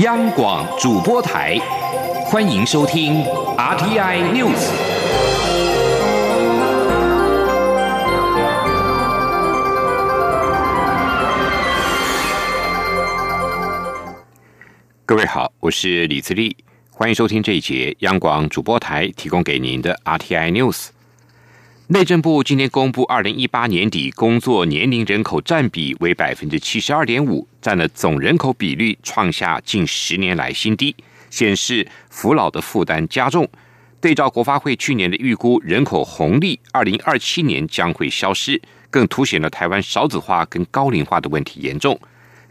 央广主播台，欢迎收听 RTI News。各位好，我是李自立，欢迎收听这一节央广主播台提供给您的 RTI News。内政部今天公布，二零一八年底工作年龄人口占比为百分之七十二点五，占了总人口比率创下近十年来新低，显示扶老的负担加重。对照国发会去年的预估，人口红利二零二七年将会消失，更凸显了台湾少子化跟高龄化的问题严重。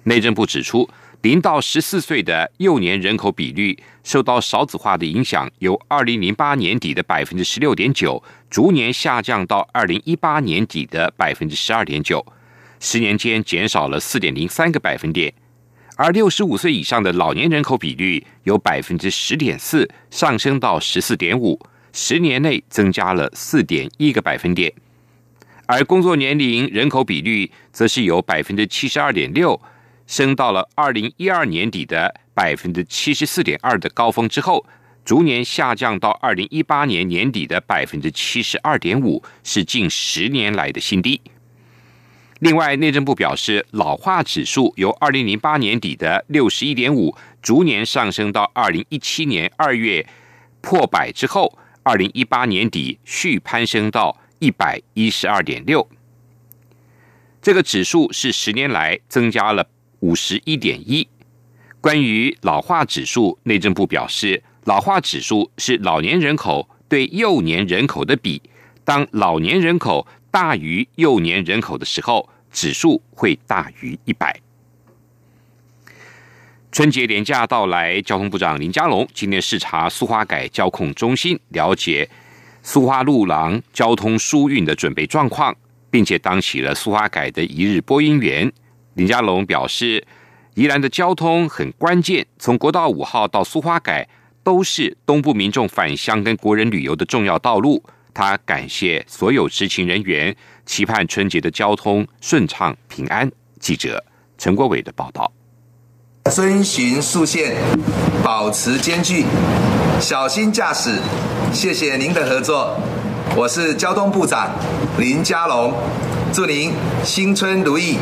内政部指出。零到十四岁的幼年人口比率受到少子化的影响，由二零零八年底的百分之十六点九，逐年下降到二零一八年底的百分之十二点九，十年间减少了四点零三个百分点。而六十五岁以上的老年人口比率由百分之十点四上升到十四点五，十年内增加了四点一个百分点。而工作年龄人口比率则是由百分之七十二点六。升到了二零一二年底的百分之七十四点二的高峰之后，逐年下降到二零一八年年底的百分之七十二点五，是近十年来的新低。另外，内政部表示，老化指数由二零零八年底的六十一点五，逐年上升到二零一七年二月破百之后，二零一八年底续攀升到一百一十二点六。这个指数是十年来增加了。五十一点一。关于老化指数，内政部表示，老化指数是老年人口对幼年人口的比。当老年人口大于幼年人口的时候，指数会大于一百。春节连假到来，交通部长林佳龙今天视察苏花改交控中心，了解苏花路廊交通疏运的准备状况，并且当起了苏花改的一日播音员。林佳龙表示，宜兰的交通很关键，从国道五号到苏花改都是东部民众返乡跟国人旅游的重要道路。他感谢所有执勤人员，期盼春节的交通顺畅平安。记者陈国伟的报道：遵循速线，保持间距，小心驾驶。谢谢您的合作，我是交通部长林佳龙，祝您新春如意。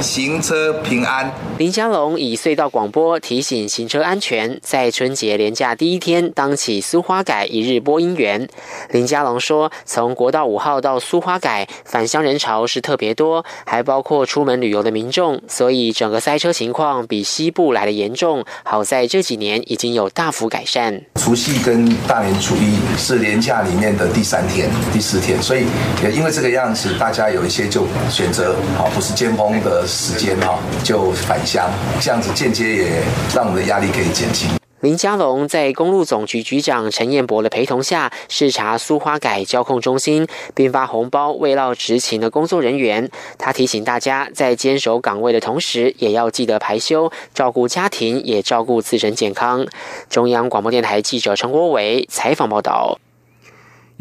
行车平安。林佳龙以隧道广播提醒行车安全，在春节连假第一天当起苏花改一日播音员。林佳龙说：“从国道五号到苏花改返乡人潮是特别多，还包括出门旅游的民众，所以整个塞车情况比西部来的严重。好在这几年已经有大幅改善。除夕跟大年初一是连假里面的第三天、第四天，所以也因为这个样子，大家有一些就选择好不是尖峰的时间哈，就返。”乡这样子间接也让我们的压力可以减轻。林佳龙在公路总局局长陈彦博的陪同下视察苏花改交控中心，并发红包慰劳执勤的工作人员。他提醒大家，在坚守岗位的同时，也要记得排休，照顾家庭，也照顾自身健康。中央广播电台记者陈国伟采访报道。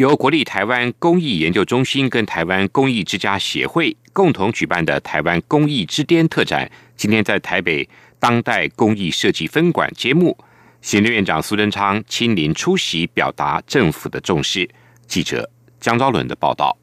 由国立台湾公益研究中心跟台湾公益之家协会共同举办的台湾公益之巅特展。今天在台北当代工艺设计分馆揭幕，行政院长苏贞昌亲临出席，表达政府的重视。记者江昭伦的报道。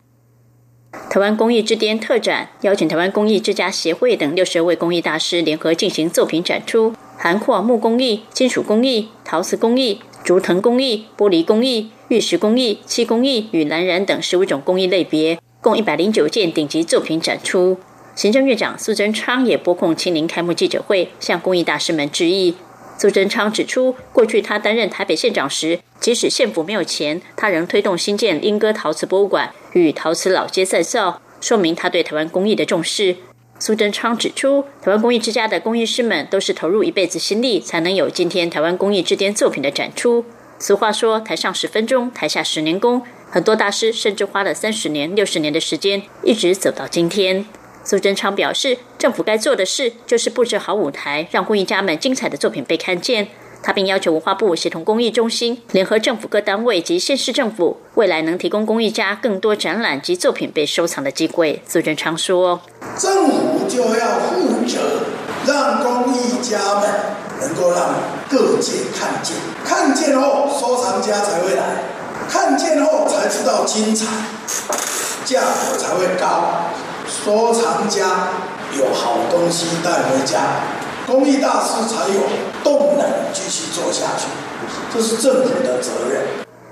台湾工艺之巅特展邀请台湾工艺之家协会等六十位工艺大师联合进行作品展出，涵括木工艺、金属工艺、陶瓷工艺、竹藤工艺、玻璃工艺、玉石工艺、漆工艺与蓝染等十五种工艺类别，共一百零九件顶级作品展出。行政院长苏贞昌也拨空亲临开幕记者会，向公益大师们致意。苏贞昌指出，过去他担任台北县长时，即使县府没有钱，他仍推动新建莺歌陶瓷博物馆与陶瓷老街再造，说明他对台湾工艺的重视。苏贞昌指出，台湾工艺之家的工艺师们都是投入一辈子心力，才能有今天台湾工艺之巅作品的展出。俗话说，台上十分钟，台下十年功，很多大师甚至花了三十年、六十年的时间，一直走到今天。苏贞昌表示，政府该做的事就是布置好舞台，让工艺家们精彩的作品被看见。他并要求文化部协同公益中心，联合政府各单位及县市政府，未来能提供工艺家更多展览及作品被收藏的机会。苏贞昌说：“政府就要负责，让工艺。”家们能够让各界看见，看见后收藏家才会来，看见后才知道精彩，价格才会高，收藏家有好东西带回家，公益大师才有动能继续做下去，这是政府的责任。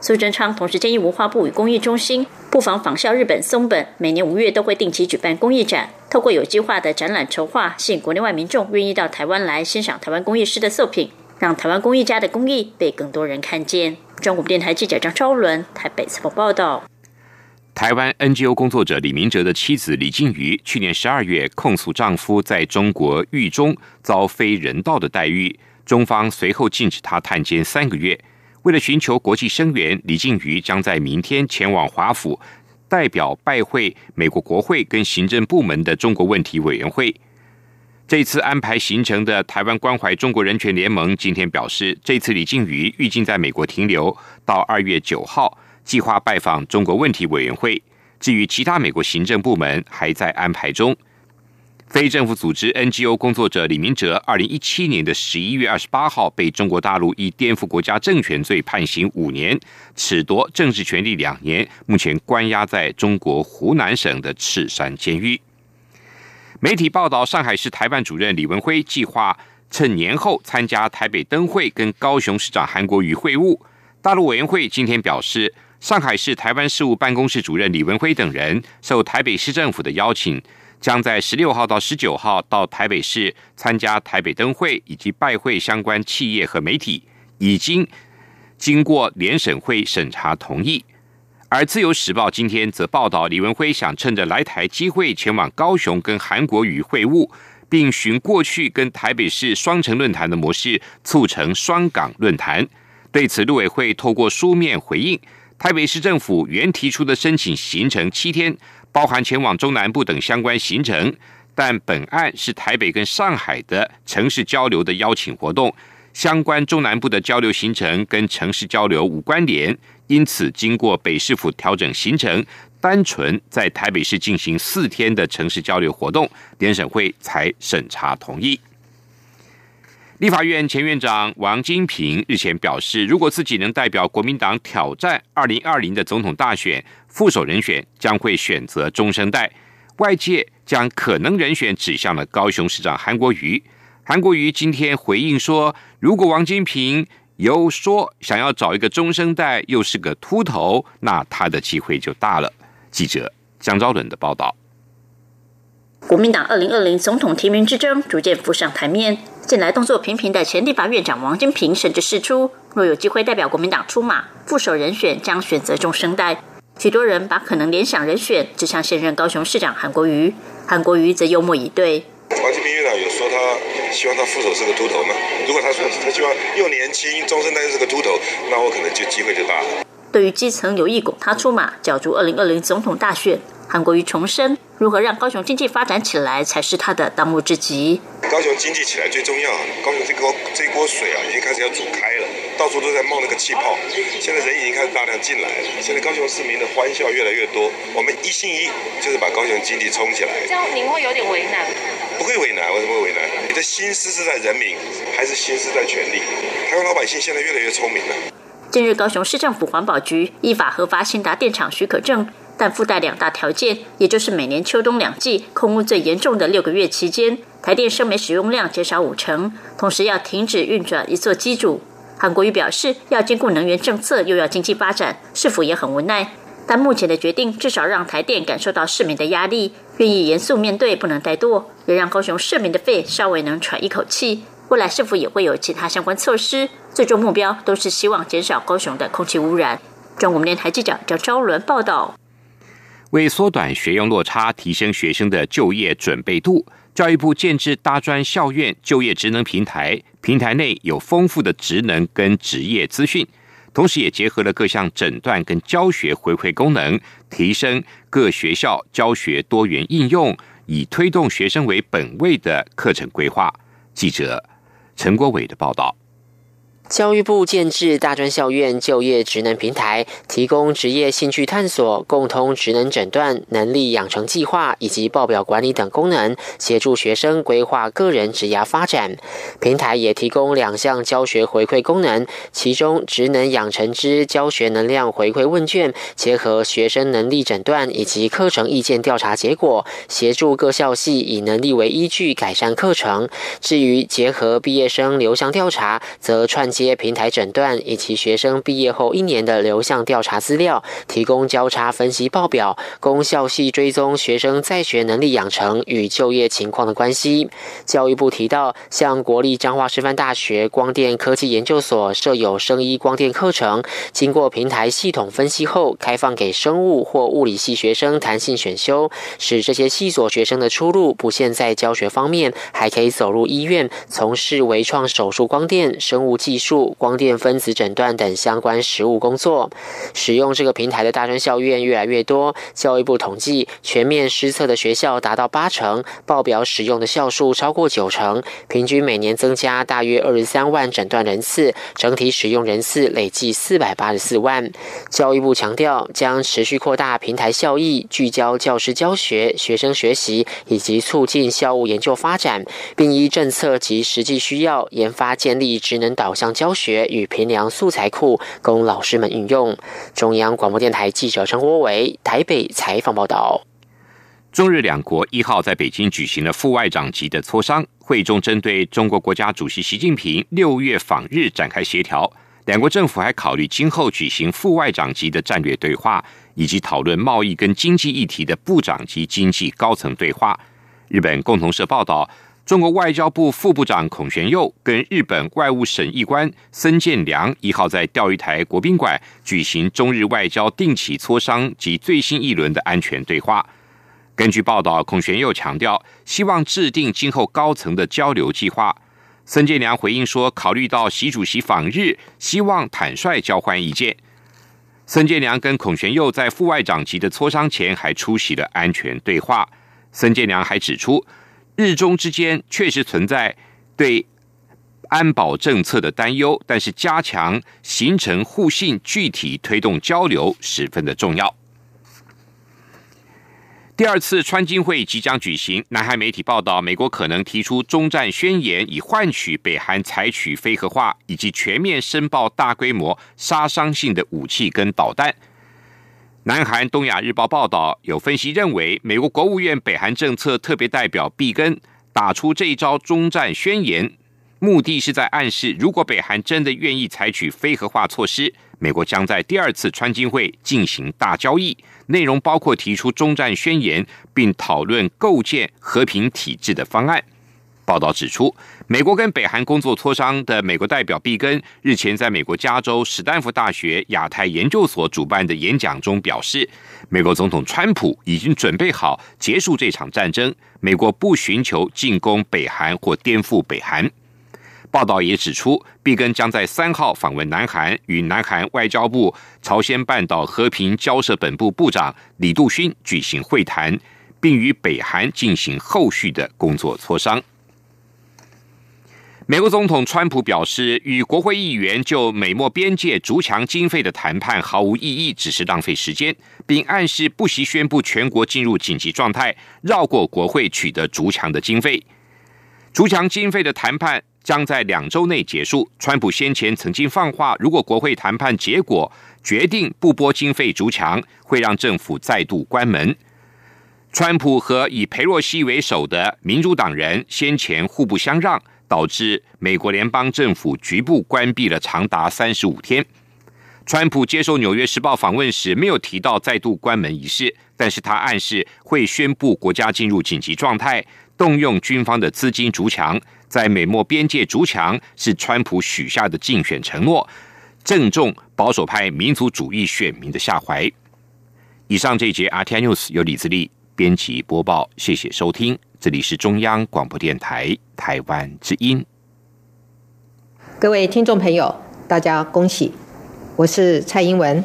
苏贞昌同时建议文化部与公益中心不妨仿效日本松本，每年五月都会定期举办公益展，透过有计划的展览筹划，吸引国内外民众愿意到台湾来欣赏台湾工艺师的作品，让台湾工艺家的工艺被更多人看见。中国电台记者张昭伦台北采访报道。台湾 NGO 工作者李明哲的妻子李静瑜去年十二月控诉丈夫在中国狱中遭非人道的待遇，中方随后禁止他探监三个月。为了寻求国际声援，李静瑜将在明天前往华府，代表拜会美国国会跟行政部门的中国问题委员会。这次安排行程的台湾关怀中国人权联盟今天表示，这次李静瑜预计在美国停留到二月九号，计划拜访中国问题委员会。至于其他美国行政部门，还在安排中。非政府组织 NGO 工作者李明哲，二零一七年的十一月二十八号被中国大陆以颠覆国家政权罪判刑五年，褫夺政治权利两年，目前关押在中国湖南省的赤山监狱。媒体报道，上海市台办主任李文辉计划趁年后参加台北灯会，跟高雄市长韩国瑜会晤。大陆委员会今天表示，上海市台湾事务办公室主任李文辉等人受台北市政府的邀请。将在十六号到十九号到台北市参加台北灯会以及拜会相关企业和媒体，已经经过联审会审查同意。而自由时报今天则报道，李文辉想趁着来台机会前往高雄跟韩国瑜会晤，并循过去跟台北市双城论坛的模式，促成双港论坛。对此，陆委会透过书面回应，台北市政府原提出的申请行程七天。包含前往中南部等相关行程，但本案是台北跟上海的城市交流的邀请活动，相关中南部的交流行程跟城市交流无关联，因此经过北市府调整行程，单纯在台北市进行四天的城市交流活动，联审会才审查同意。立法院前院长王金平日前表示，如果自己能代表国民党挑战二零二零的总统大选，副手人选将会选择中生代。外界将可能人选指向了高雄市长韩国瑜。韩国瑜今天回应说，如果王金平有说想要找一个中生代，又是个秃头，那他的机会就大了。记者江昭伦的报道。国民党二零二零总统提名之争逐渐浮上台面。近来动作频频的前立法院长王金平甚至释出，若有机会代表国民党出马，副手人选将选择中生代。许多人把可能联想人选指向现任高雄市长韩国瑜，韩国瑜则幽默以对：王金平院长有说他希望他副手是个秃头吗？如果他说他希望又年轻，中生代又是个秃头，那我可能就机会就大了。对于基层有意拱他出马，角逐二零二零总统大选。韩国瑜重申，如何让高雄经济发展起来才是他的当务之急。高雄经济起来最重要，高雄这锅这锅水啊，已经开始要煮开了，到处都在冒那个气泡。现在人已经开始大量进来了，现在高雄市民的欢笑越来越多。我们一心一意就是把高雄经济冲起来。这样您会有点为难？不会为难，为什么会为难？你的心思是在人民，还是心思在权力？台湾老百姓现在越来越聪明了。近日，高雄市政府环保局依法核发新达电厂许可证。但附带两大条件，也就是每年秋冬两季空污最严重的六个月期间，台电生煤使用量减少五成，同时要停止运转一座机组。韩国瑜表示，要兼顾能源政策，又要经济发展，是否也很无奈？但目前的决定，至少让台电感受到市民的压力，愿意严肃面对，不能怠惰，也让高雄市民的肺稍微能喘一口气。未来是否也会有其他相关措施？最终目标都是希望减少高雄的空气污染。中国电台记者张昭伦报道。为缩短学用落差，提升学生的就业准备度，教育部建制大专校院就业职能平台，平台内有丰富的职能跟职业资讯，同时也结合了各项诊断跟教学回馈功能，提升各学校教学多元应用，以推动学生为本位的课程规划。记者陈国伟的报道。教育部建制大专校院就业职能平台，提供职业兴趣探索、共通职能诊断、能力养成计划以及报表管理等功能，协助学生规划个人职涯发展。平台也提供两项教学回馈功能，其中职能养成之教学能量回馈问卷，结合学生能力诊断以及课程意见调查结果，协助各校系以能力为依据改善课程。至于结合毕业生流向调查，则串。接平台诊断以及学生毕业后一年的流向调查资料，提供交叉分析报表，供校系追踪学生在学能力养成与就业情况的关系。教育部提到，像国立彰化师范大学光电科技研究所设有生医光电课程，经过平台系统分析后，开放给生物或物理系学生弹性选修，使这些系所学生的出路不限在教学方面，还可以走入医院从事微创手术、光电、生物技术。光电分子诊断等相关实务工作，使用这个平台的大专校院越来越多。教育部统计，全面施测的学校达到八成，报表使用的校数超过九成，平均每年增加大约二十三万诊断人次，整体使用人次累计四百八十四万。教育部强调，将持续扩大平台效益，聚焦教师教学、学生学习以及促进校务研究发展，并依政策及实际需要，研发建立职能导向。教教学与评量素材库供老师们运用。中央广播电台记者陈国伟台北采访报道。中日两国一号在北京举行了副外长级的磋商会，中针对中国国家主席习近平六月访日展开协调。两国政府还考虑今后举行副外长级的战略对话，以及讨论贸易跟经济议题的部长级经济高层对话。日本共同社报道。中国外交部副部长孔玄佑跟日本外务省议官森健良一号在钓鱼台国宾馆举行中日外交定期磋商及最新一轮的安全对话。根据报道，孔玄佑强调希望制定今后高层的交流计划。森健良回应说，考虑到习主席访日，希望坦率交换意见。森健良跟孔玄佑在副外长级的磋商前还出席了安全对话。森健良还指出。日中之间确实存在对安保政策的担忧，但是加强形成互信、具体推动交流十分的重要。第二次川金会即将举行，南韩媒体报道，美国可能提出中战宣言，以换取北韩采取非核化以及全面申报大规模杀伤性的武器跟导弹。南韩东亚日报报道，有分析认为，美国国务院北韩政策特别代表毕根打出这一招中战宣言，目的是在暗示，如果北韩真的愿意采取非核化措施，美国将在第二次川金会进行大交易，内容包括提出中战宣言，并讨论构建和平体制的方案。报道指出，美国跟北韩工作磋商的美国代表毕根日前在美国加州史丹福大学亚太研究所主办的演讲中表示，美国总统川普已经准备好结束这场战争，美国不寻求进攻北韩或颠覆北韩。报道也指出，毕根将在三号访问南韩，与南韩外交部朝鲜半岛和平交涉本部部长李杜勋举行会谈，并与北韩进行后续的工作磋商。美国总统川普表示，与国会议员就美墨边界筑墙经费的谈判毫无意义，只是浪费时间，并暗示不惜宣布全国进入紧急状态，绕过国会取得筑墙的经费。筑墙经费的谈判将在两周内结束。川普先前曾经放话，如果国会谈判结果决定不拨经费筑墙，会让政府再度关门。川普和以裴洛西为首的民主党人先前互不相让。导致美国联邦政府局部关闭了长达三十五天。川普接受《纽约时报》访问时没有提到再度关门一事，但是他暗示会宣布国家进入紧急状态，动用军方的资金筑墙。在美墨边界筑墙是川普许下的竞选承诺，正中保守派民族主义选民的下怀。以上这一节 RT News 由李自力编辑播报，谢谢收听。这里是中央广播电台台湾之音。各位听众朋友，大家恭喜！我是蔡英文。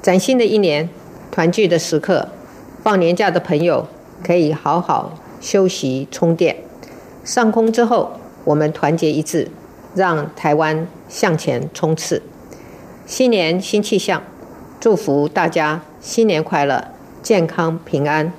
崭新的一年，团聚的时刻，放年假的朋友可以好好休息充电。上空之后，我们团结一致，让台湾向前冲刺。新年新气象，祝福大家新年快乐、健康平安。